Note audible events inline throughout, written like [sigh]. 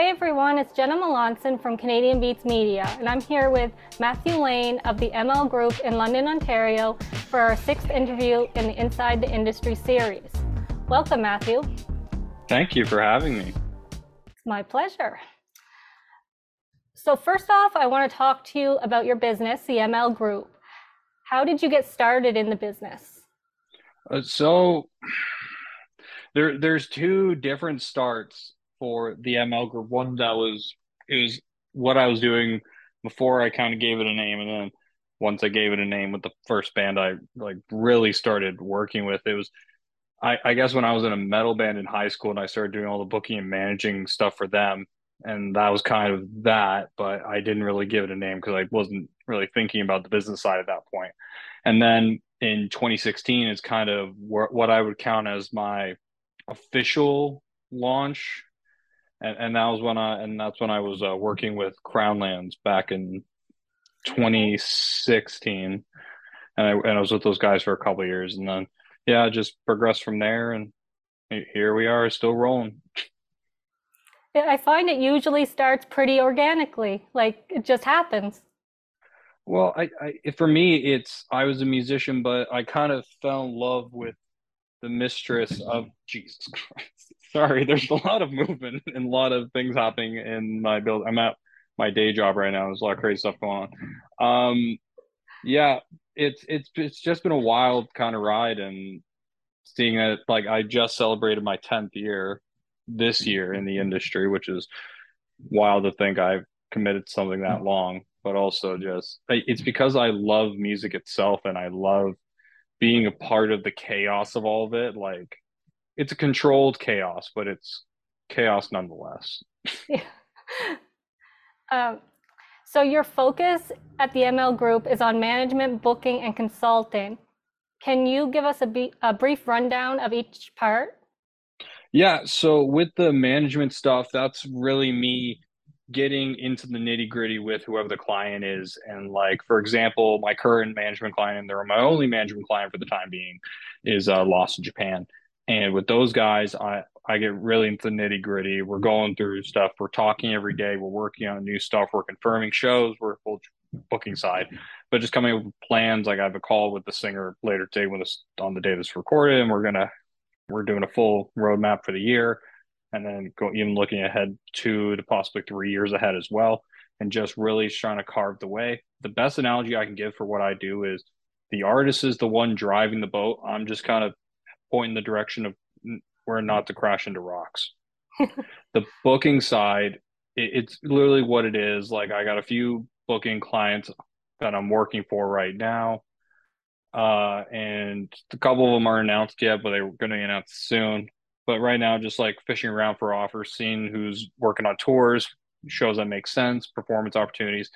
Hey everyone, it's Jenna Melanson from Canadian Beats Media, and I'm here with Matthew Layne of the ML Group in London, Ontario, for our sixth interview in the Inside the Industry series. Welcome, Matthew. Thank you for having me. It's my pleasure. So, first off, I want to talk to you about your business, the ML Group. How did you get started in the business? Uh, so, [sighs] there, there's two different starts for the ML group. One that was it was what I was doing before I kind of gave it a name, and then once I gave it a name with the first band I like really started working with, it was I, I guess when I was in a metal band in high school and I started doing all the booking and managing stuff for them, and that was kind of that, but I didn't really give it a name because I wasn't really thinking about the business side at that point. And then in 2016 is kind of what I would count as my official launch and, and that was when I and that's when I was uh, working with Crownlands back in 2016, and I and I was with those guys for a couple years, and then yeah, just progressed from there, and here we are, still rolling. Yeah, I find it usually starts pretty organically, like it just happens. Well, I, I for me, it's I was a musician, but I kind of fell in love with the mistress of Jesus Christ [laughs] sorry, there's a lot of movement and a lot of things happening in my build. I'm at my day job right now. There's a lot of crazy stuff going on. Um, yeah, it's it's it's just been a wild kind of ride, and seeing it like I just celebrated my 10th year this year in the industry, which is wild to think I've committed something that long. But also, just it's because I love music itself, and I love being a part of the chaos of all of it. Like it's a controlled chaos, but it's chaos nonetheless. yeah. [laughs] Um, so your focus at the ML Group is on management, booking, and consulting. Can you give us a, be- a brief rundown of each part? Yeah. So with the management stuff, that's really me getting into the nitty gritty with whoever the client is. And like, for example, my current management client, and they're my only management client for the time being, is uh, Lost in Japan. And with those guys, I I get really into the nitty gritty. We're going through stuff. We're talking every day. We're working on new stuff. We're confirming shows. We're full booking side, but just coming up with plans. Like I have a call with the singer later today when this on the day this recorded, and we're gonna we're doing a full roadmap for the year, and then go even looking ahead two to possibly three years ahead as well, and just really trying to carve the way. The best analogy I can give for what I do is the artist is the one driving the boat. I'm just kind of pointing the direction of where not to crash into rocks. [laughs] the booking side, it, it's literally what it is. Like I got a few booking clients that I'm working for right now. Uh, and a couple of them aren't announced yet, but they're going to announce soon. But right now, just like fishing around for offers, seeing who's working on tours, shows that make sense, performance opportunities,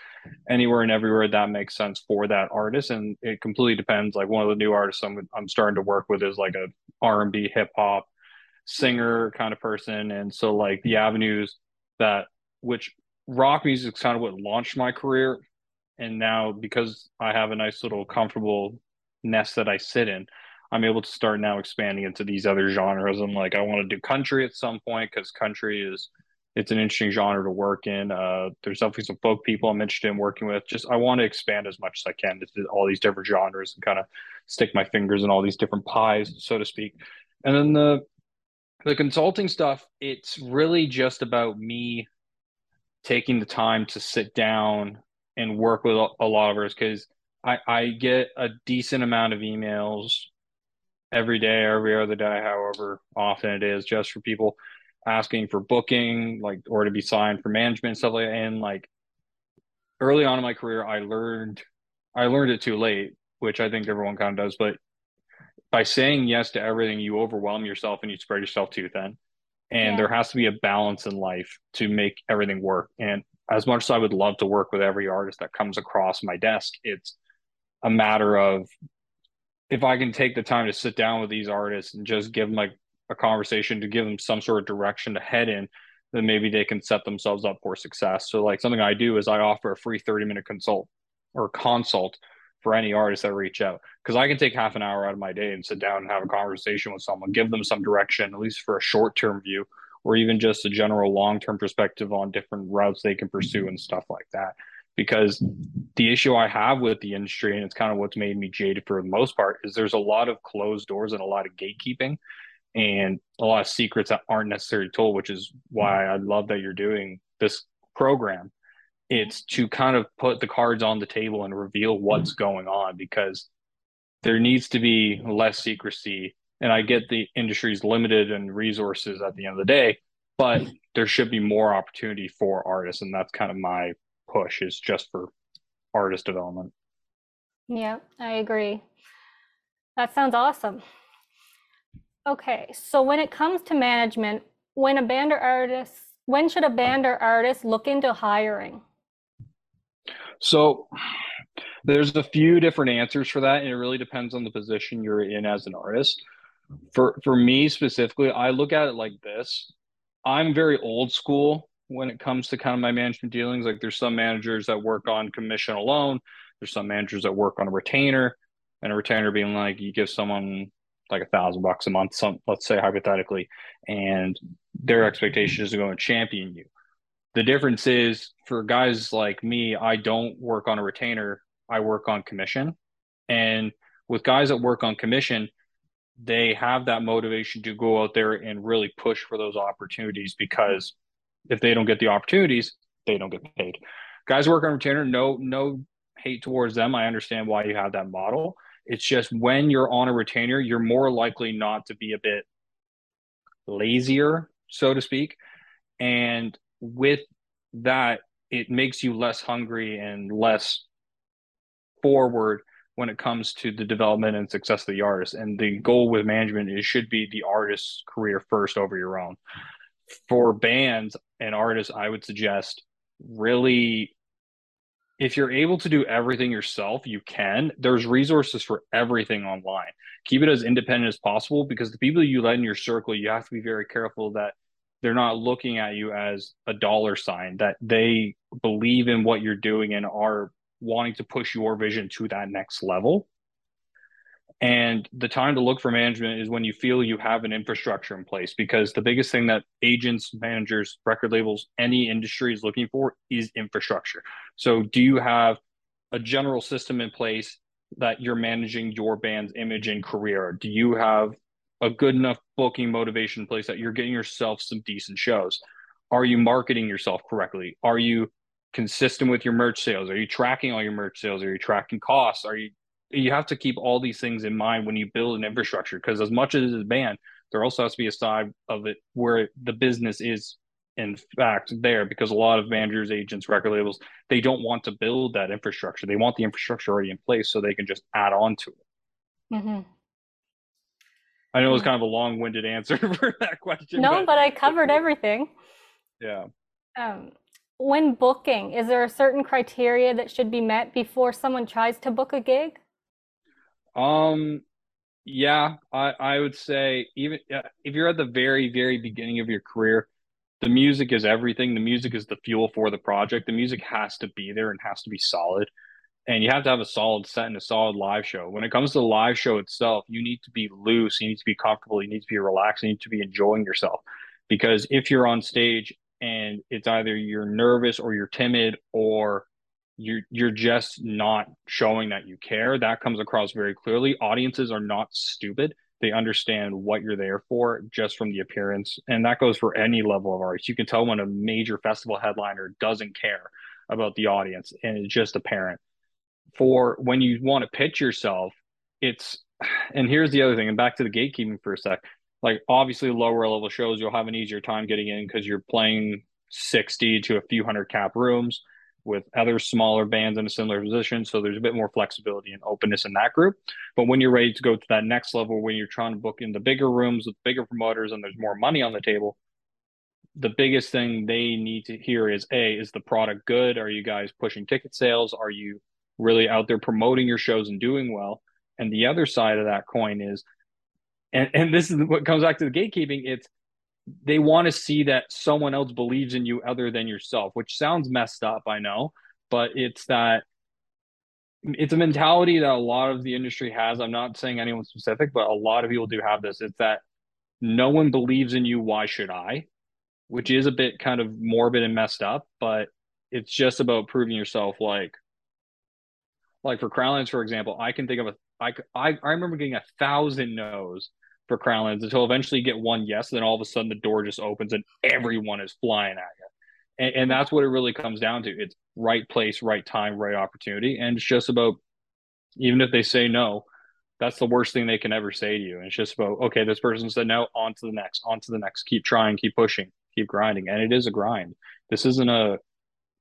anywhere and everywhere that makes sense for that artist. And it completely depends. Like one of the new artists I'm, I'm starting to work with is like a R&B hip hop singer kind of person. And so like the avenues that, which rock music is kind of what launched my career. And now because I have a nice little comfortable nest that I sit in, I'm able to start now expanding into these other genres. I'm like I want to do country at some point because country is – it's an interesting genre to work in. Uh, there's definitely some folk people I'm interested in working with. Just I want to expand as much as I can to all these different genres and kind of stick my fingers in all these different pies, so to speak. And then the the consulting stuff, it's really just about me taking the time to sit down and work with a lot of us because I, I get a decent amount of emails every day, every other day, however often it is, just for people asking for booking, like or to be signed for management stuff like that. And like early on in my career, I learned I learned it too late, which I think everyone kind of does. But by saying yes to everything, you overwhelm yourself and you spread yourself too thin. And yeah. there has to be a balance in life to make everything work. And as much as I would love to work with every artist that comes across my desk, it's a matter of if I can take the time to sit down with these artists and just give them like a conversation to give them some sort of direction to head in, then maybe they can set themselves up for success. So like something I do is I offer a free 30 minute consult or consult for any artist that reach out because I can take half an hour out of my day and sit down and have a conversation with someone, give them some direction, at least for a short term view, or even just a general long term perspective on different routes they can pursue and stuff like that. Because the issue I have with the industry, and it's kind of what's made me jaded for the most part, is there's a lot of closed doors and a lot of gatekeeping and a lot of secrets that aren't necessarily told, which is why I love that you're doing this program. It's to kind of put the cards on the table and reveal what's going on because there needs to be less secrecy. And I get the industry's limited and resources at the end of the day, but there should be more opportunity for artists. And that's kind of my push is just for artist development. Yeah, I agree. That sounds awesome. Okay, so when it comes to management, when a band or artist, when should a band or artist look into hiring? So there's a few different answers for that, and it really depends on the position you're in as an artist. For for me specifically, I look at it like this. I'm very old school when it comes to kind of my management dealings. Like there's some managers that work on commission alone. There's some managers that work on a retainer, and a retainer being like you give someone like a thousand bucks a month, some let's say hypothetically, and their expectation is to go and champion you. The difference is for guys like me, I don't work on a retainer, I work on commission. And with guys that work on commission, they have that motivation to go out there and really push for those opportunities because if they don't get the opportunities, they don't get paid. Guys work on retainer, no, no hate towards them. I understand why you have that model. It's just when you're on a retainer, you're more likely not to be a bit lazier, so to speak. And with that, it makes you less hungry and less forward when it comes to the development and success of the artist. And the goal with management is should be the artist's career first over your own. For bands and artists, I would suggest really if you're able to do everything yourself, you can. There's resources for everything online. Keep it as independent as possible because the people you let in your circle, you have to be very careful that they're not looking at you as a dollar sign, that they believe in what you're doing and are wanting to push your vision to that next level. And the time to look for management is when you feel you have an infrastructure in place, because the biggest thing that agents, managers, record labels, any industry is looking for is infrastructure. So, do you have a general system in place that you're managing your band's image and career? Do you have a good enough booking motivation in place that you're getting yourself some decent shows? Are you marketing yourself correctly? Are you consistent with your merch sales? Are you tracking all your merch sales? Are you tracking costs? Are you you have to keep all these things in mind when you build an infrastructure because as much as it is banned, there also has to be a side of it where the business is in fact there because a lot of managers, agents, record labels, they don't want to build that infrastructure. They want the infrastructure already in place so they can just add on to it. Mm-hmm. I know it was kind of a long-winded answer [laughs] for that question. No, but, but I covered everything. Yeah. Um, when booking, is there a certain criteria that should be met before someone tries to book a gig? Um, yeah, I I would say even if you're at the very very beginning of your career, the music is everything. The music is the fuel for the project. The music has to be there and has to be solid. And you have to have a solid set and a solid live show. When it comes to the live show itself, you need to be loose, you need to be comfortable, you need to be relaxed, you need to be enjoying yourself. Because if you're on stage and it's either you're nervous or you're timid or you're you're just not showing that you care. That comes across very clearly. Audiences are not stupid. They understand what you're there for just from the appearance. And that goes for any level of art you can tell when a major festival headliner doesn't care about the audience and it's just apparent. For when you want to pitch yourself it's and here's the other thing and back to the gatekeeping for a sec. Like obviously lower level shows you'll have an easier time getting in because you're playing 60 to a few hundred cap rooms with other smaller bands in a similar position. So there's a bit more flexibility and openness in that group. But when you're ready to go to that next level, when you're trying to book in the bigger rooms with bigger promoters and there's more money on the table, the biggest thing they need to hear is A, is the product good? Are you guys pushing ticket sales? Are you really out there promoting your shows and doing well? And the other side of that coin is, and, and this is what comes back to the gatekeeping, it's they want to see that someone else believes in you other than yourself, which sounds messed up, I know, but it's that it's a mentality that a lot of the industry has. I'm not saying anyone specific, but a lot of people do have this. It's that no one believes in you. Why should I? which is a bit kind of morbid and messed up, but it's just about proving yourself like like for Crownlands, for example, I can think of a I, I, I remember getting a thousand no's for Crownlands until eventually you get one yes, and then all of a sudden the door just opens and everyone is flying at you. And, and that's what it really comes down to. It's right place, right time, right opportunity. And it's just about even if they say no, that's the worst thing they can ever say to you. And it's just about, okay, this person said no, on to the next, on to the next. Keep trying, keep pushing, keep grinding. And it is a grind. This isn't a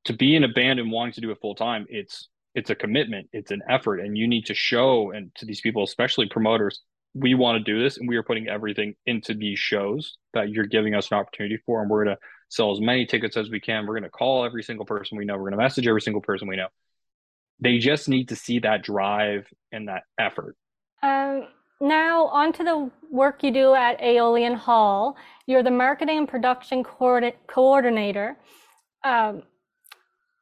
to be in a band and wanting to do it full time, it's it's a commitment, it's an effort, and you need to show and to these people, especially promoters, we want to do this, and we are putting everything into these shows that you're giving us an opportunity for, and we're going to sell as many tickets as we can. We're going to call every single person we know. We're going to message every single person we know. They just need to see that drive and that effort. Um, now, on to the work you do at Aeolian Hall. You're the marketing and production coordinator. Um,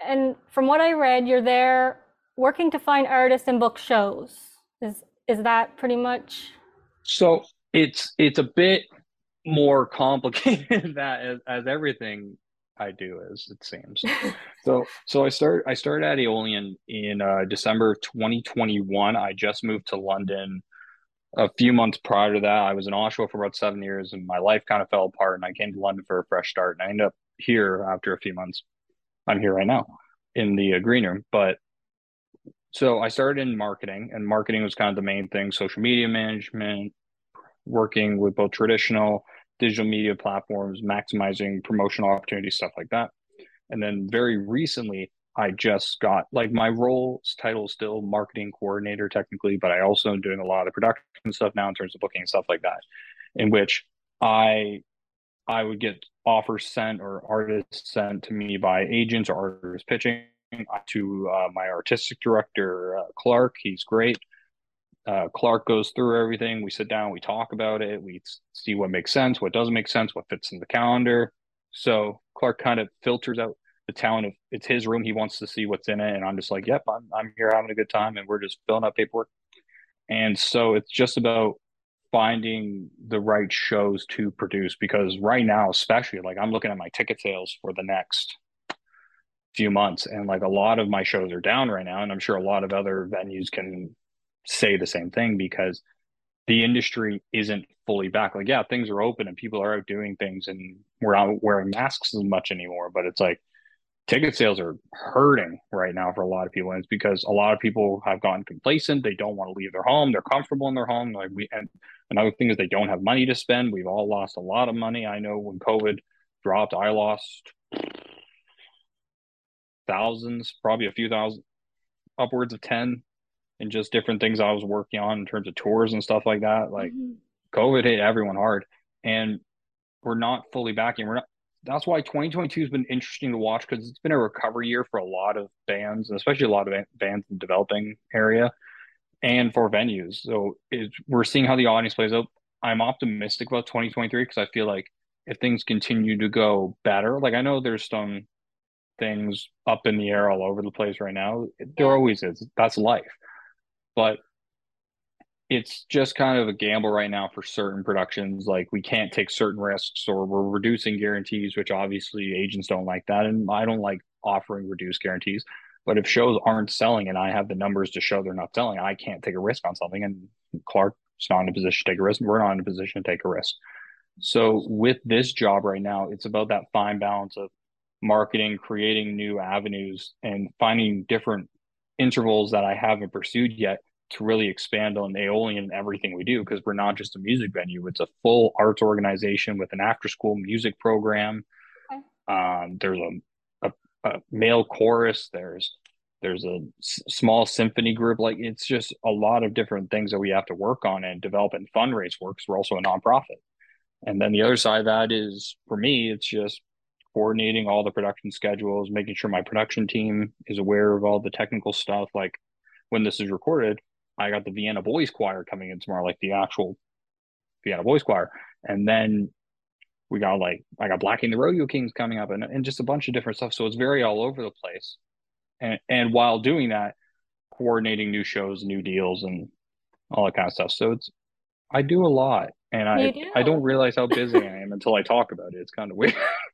and from what I read, you're there working to find artists and book shows. Is is that pretty much? So it's it's a bit more complicated [laughs] that as, as everything I do is it seems. [laughs] so so I started I started at Aeolian in uh, December 2021. I just moved to London a few months prior to that. I was in Oshawa for about seven years, and my life kind of fell apart. And I came to London for a fresh start, and I ended up here after a few months. I'm here right now in the uh, green room. But so I started in marketing, and marketing was kind of the main thing social media management, working with both traditional digital media platforms, maximizing promotional opportunities, stuff like that. And then very recently, I just got like my role title is still marketing coordinator technically, but I also am doing a lot of production stuff now in terms of booking and stuff like that, in which I I would get offers sent or artists sent to me by agents or artists pitching to uh, my artistic director, uh, Clark. He's great. Uh, Clark goes through everything. We sit down, we talk about it, we see what makes sense, what doesn't make sense, what fits in the calendar. So Clark kind of filters out the talent of it's his room. He wants to see what's in it. And I'm just like, yep, I'm, I'm here having a good time. And we're just filling out paperwork. And so it's just about finding the right shows to produce because right now especially like i'm looking at my ticket sales for the next few months and like a lot of my shows are down right now and i'm sure a lot of other venues can say the same thing because the industry isn't fully back. Like yeah things are open and people are out doing things and we're not wearing masks as much anymore but it's like ticket sales are hurting right now for a lot of people and it's because a lot of people have gotten complacent. They don't want to leave their home. They're comfortable in their home. Like we and another thing is they don't have money to spend. We've all lost a lot of money. I know when covid dropped i lost thousands probably a few thousand upwards of 10 and just different things i was working on in terms of tours and stuff like that like mm-hmm. covid hit everyone hard and we're not fully back in we're not that's why 2022 has been interesting to watch because it's been a recovery year for a lot of bands, and especially a lot of bands in the developing area and for venues. So we're seeing how the audience plays out. I'm optimistic about 2023 because I feel like if things continue to go better, like I know there's some things up in the air all over the place right now. There always is. That's life. But it's just kind of a gamble right now for certain productions. Like we can't take certain risks, or we're reducing guarantees, which obviously agents don't like that, and I don't like offering reduced guarantees. But if shows aren't selling and I have the numbers to show they're not selling, I can't take a risk on something. And Clark's not in a position to take a risk. We're not in a position to take a risk. So with this job right now, it's about that fine balance of marketing, creating new avenues, and finding different intervals that I haven't pursued yet to really expand on Aeolian and everything we do because we're not just a music venue; it's a full arts organization with an after-school music program. Okay. Um, there's a, a, a, male chorus. There's there's a s- small symphony group. Like it's just a lot of different things that we have to work on and develop and fundraise for because we're also a nonprofit. And then the other side of that is for me, it's just coordinating all the production schedules, making sure my production team is aware of all the technical stuff. Like when this is recorded, I got the Vienna Boys Choir coming in tomorrow, like the actual Vienna Boys Choir. And then we got like I got Blackie and the Rodeo Kings coming up and, and just a bunch of different stuff. So it's very all over the place. And and while doing that, coordinating new shows, new deals and all that kind of stuff. So it's I do a lot. And I do. I don't realize how busy I am until I talk about it. It's kind of weird. [laughs]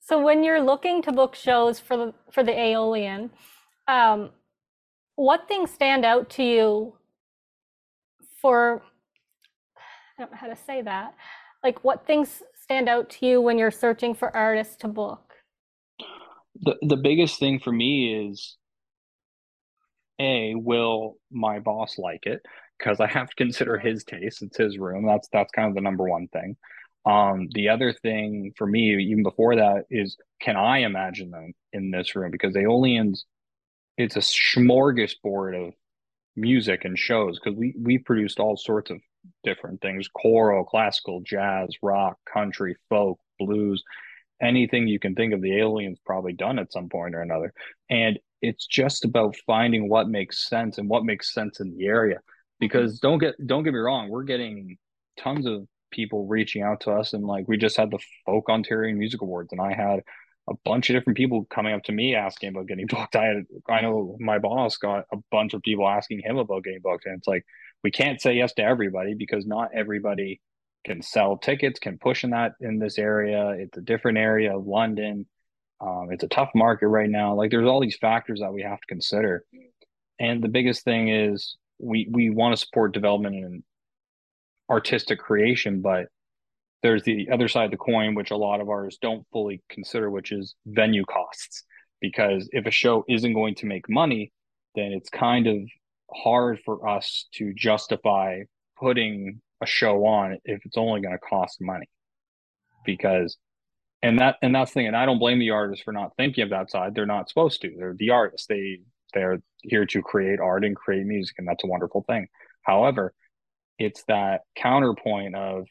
so when you're looking to book shows for the for the Aeolian, um, what things stand out to you for I don't know how to say that. Like what things stand out to you when you're searching for artists to book? The the biggest thing for me is a will my boss like it because I have to consider his taste. It's his room. That's that's kind of the number one thing. Um, the other thing for me, even before that, is can I imagine them in this room? Because the Aeolians, it's a smorgasbord of music and shows because we we produced all sorts of different things: choral, classical, jazz, rock, country, folk, blues, anything you can think of. The Aeolians probably done at some point or another, and it's just about finding what makes sense and what makes sense in the area. Because don't get don't get me wrong, we're getting tons of people reaching out to us, and like we just had the Folk ontario Music Awards, and I had a bunch of different people coming up to me asking about getting [laughs] booked. I had, I know my boss got a bunch of people asking him about getting booked, and it's like we can't say yes to everybody because not everybody can sell tickets, can push in that in this area. It's a different area of London. Um, it's a tough market right now. Like there's all these factors that we have to consider, and the biggest thing is we we want to support development and artistic creation, but there's the other side of the coin, which a lot of artists don't fully consider, which is venue costs. Because if a show isn't going to make money, then it's kind of hard for us to justify putting a show on if it's only going to cost money. Because and that and that's the thing, and I don't blame the artists for not thinking of that side. They're not supposed to. They're the artists. They they're here to create art and create music, and that's a wonderful thing. However, it's that counterpoint of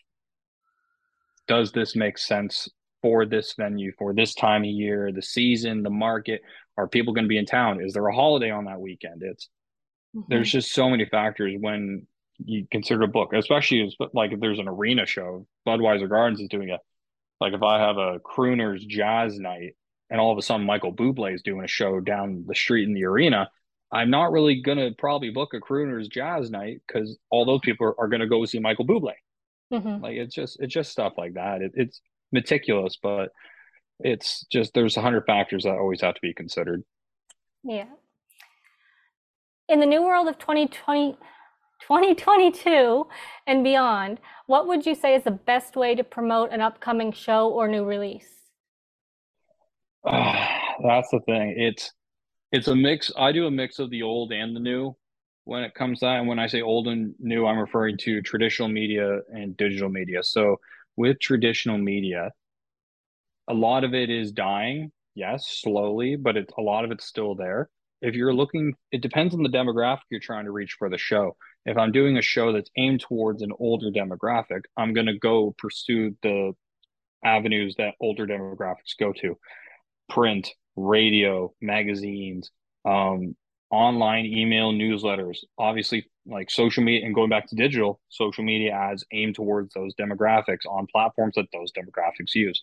does this make sense for this venue for this time of year the season the market? Are people going to be in town? Is there a holiday on that weekend? It's mm-hmm. there's just so many factors when you consider a book especially as, like if there's an arena show budweiser gardens is doing it. Like if i have a crooners jazz night and all of a sudden michael bublé is doing a show down the street in the arena i'm not really going to probably book a crooners jazz night because all those people are, are going to go see michael bublé Mm-hmm. Like it's just it's just stuff like that. It, it's meticulous, but it's just there's a hundred factors that always have to be considered. Yeah. In the new world of 2020, 2022 and beyond, what would you say is the best way to promote an upcoming show or new release? Uh, that's the thing. It's it's a mix. I do a mix of the old and the new when it comes to that. And when I say old and new, I'm referring to traditional media and digital media. So with traditional media, a lot of it is dying, yes, slowly, but it's a lot of it's still there. If you're looking, it depends on the demographic you're trying to reach for the show. If I'm doing a show that's aimed towards an older demographic, I'm going to go pursue the avenues that older demographics go to print, radio, magazines, um, online email newsletters obviously like social media and going back to digital social media ads aimed towards those demographics on platforms that those demographics use.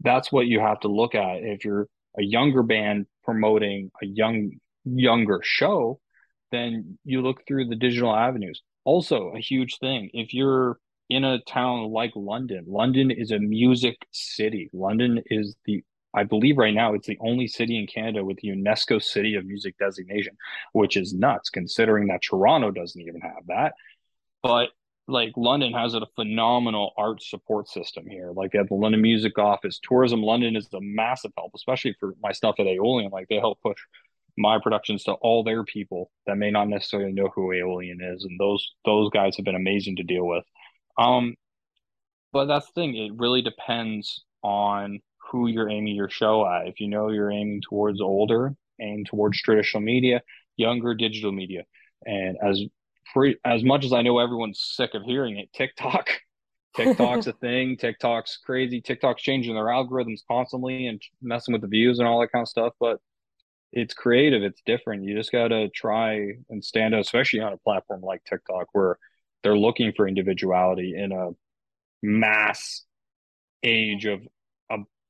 That's what you have to look at. If you're a younger band promoting a young younger show then you look through the digital avenues. Also a huge thing if you're in a town like london london is a music city. London is the I believe right now it's the only city in Canada with UNESCO City of Music designation, which is nuts considering that Toronto doesn't even have that. But like London has a phenomenal art support system here. Like they have the London Music Office. Tourism London is a massive help, especially for my stuff at Aeolian. Like they help push my productions to all their people that may not necessarily know who Aeolian is, and those those guys have been amazing to deal with. Um, but that's the thing; it really depends on who you're aiming your show at. If you know you're aiming towards older, aim towards traditional media, younger digital media. And as free, as much as I know everyone's sick of hearing it, TikTok. [laughs] TikTok's a thing. TikTok's crazy. TikTok's changing their algorithms constantly and messing with the views and all that kind of stuff. But it's creative. It's different. You just got to try and stand out, especially on a platform like TikTok, where they're looking for individuality in a mass age of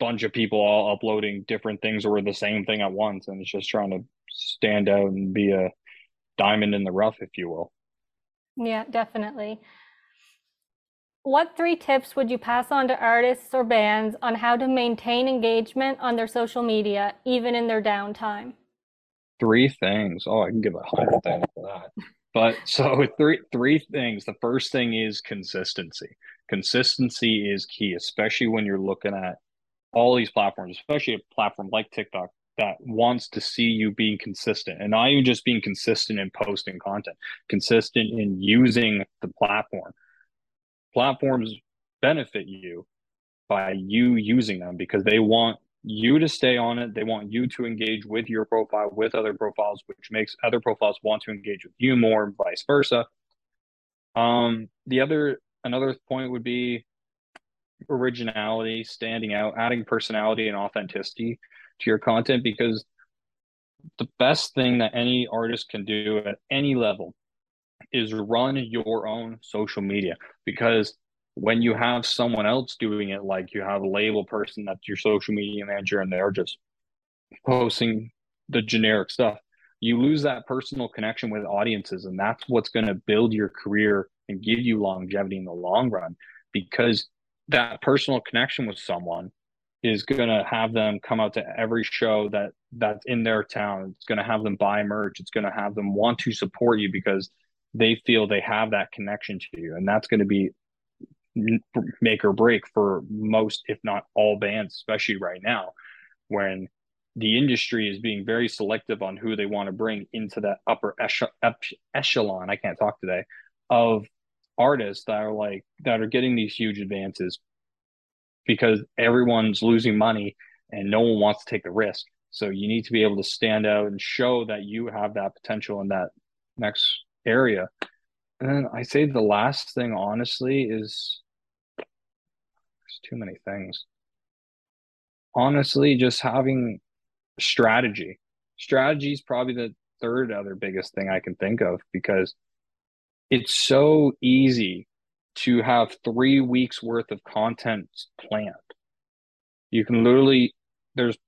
bunch of people all uploading different things or the same thing at once and it's just trying to stand out and be a diamond in the rough if you will yeah definitely What three tips would you pass on to artists or bands on how to maintain engagement on their social media, even in their downtime? Three things. Oh, I can give a hundred things for that. But [laughs] so three three things. The first thing is consistency. Consistency is key, especially when you're looking at all these platforms, especially a platform like TikTok that wants to see you being consistent and not even just being consistent in posting content, consistent in using the platform. Platforms benefit you by you using them because they want you to stay on it. They want you to engage with your profile, with other profiles, which makes other profiles want to engage with you more, vice versa. Um, the other another point would be originality, standing out, adding personality and authenticity to your content because the best thing that any artist can do at any level is run your own social media. Because when you have someone else doing it like you have a label person that's your social media manager and they're just posting the generic stuff you lose that personal connection with audiences and that's what's going to build your career and give you longevity in the long run. Because that personal connection with someone is going to have them come out to every show that that's in their town. It's going to have them buy merch. It's going to have them want to support you because they feel they have that connection to you. And that's going to be make or break for most if not all bands especially right now when the industry is being very selective on who they want to bring into that upper echelon i can't talk today of artists that are like that are getting these huge advances because everyone's losing money and no one wants to take the risk. So you need to be able to stand out and show that you have that potential in that next area. And then I say the last thing honestly is there's too many things. Honestly, just having strategy. Strategy is probably the third other biggest thing I can think of because it's so easy to have three weeks worth of content planned. You can literally, there's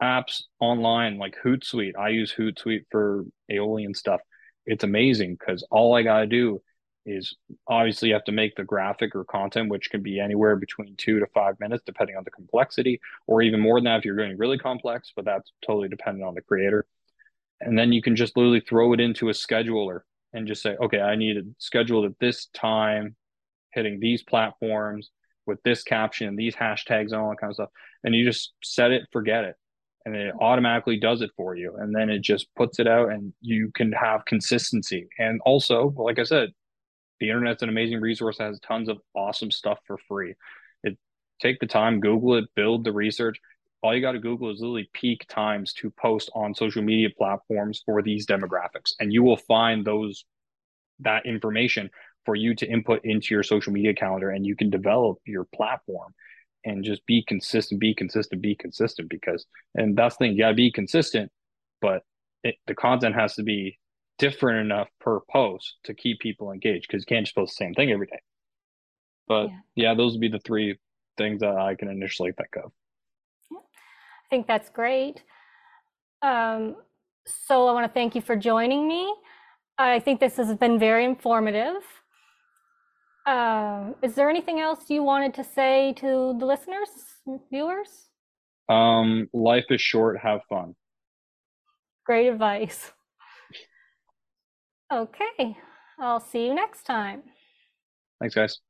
apps online like Hootsuite. I use Hootsuite for Aeolian stuff. It's amazing because all I got to do is obviously you have to make the graphic or content, which can be anywhere between two to five minutes, depending on the complexity, or even more than that if you're doing really complex, but that's totally dependent on the creator. And then you can just literally throw it into a scheduler and just say, okay, I need to schedule at this time hitting these platforms with this caption these hashtags and all that kind of stuff. And you just set it, forget it. And it automatically does it for you. And then it just puts it out and you can have consistency. And also, like I said, the internet's an amazing resource that has tons of awesome stuff for free. It take the time, Google it, build the research. All you got to Google is literally peak times to post on social media platforms for these demographics. And you will find those that information for you to input into your social media calendar and you can develop your platform and just be consistent, be consistent, be consistent because, and that's the thing, you gotta be consistent, but it, the content has to be different enough per post to keep people engaged because you can't just post the same thing every day. But yeah. yeah, those would be the three things that I can initially think of. I think that's great. Um, so I want to thank you for joining me. I think this has been very informative. Uh, is there anything else you wanted to say to the listeners, viewers? Um, life is short. Have fun. Great advice. [laughs] Okay, I'll see you next time. Thanks, guys.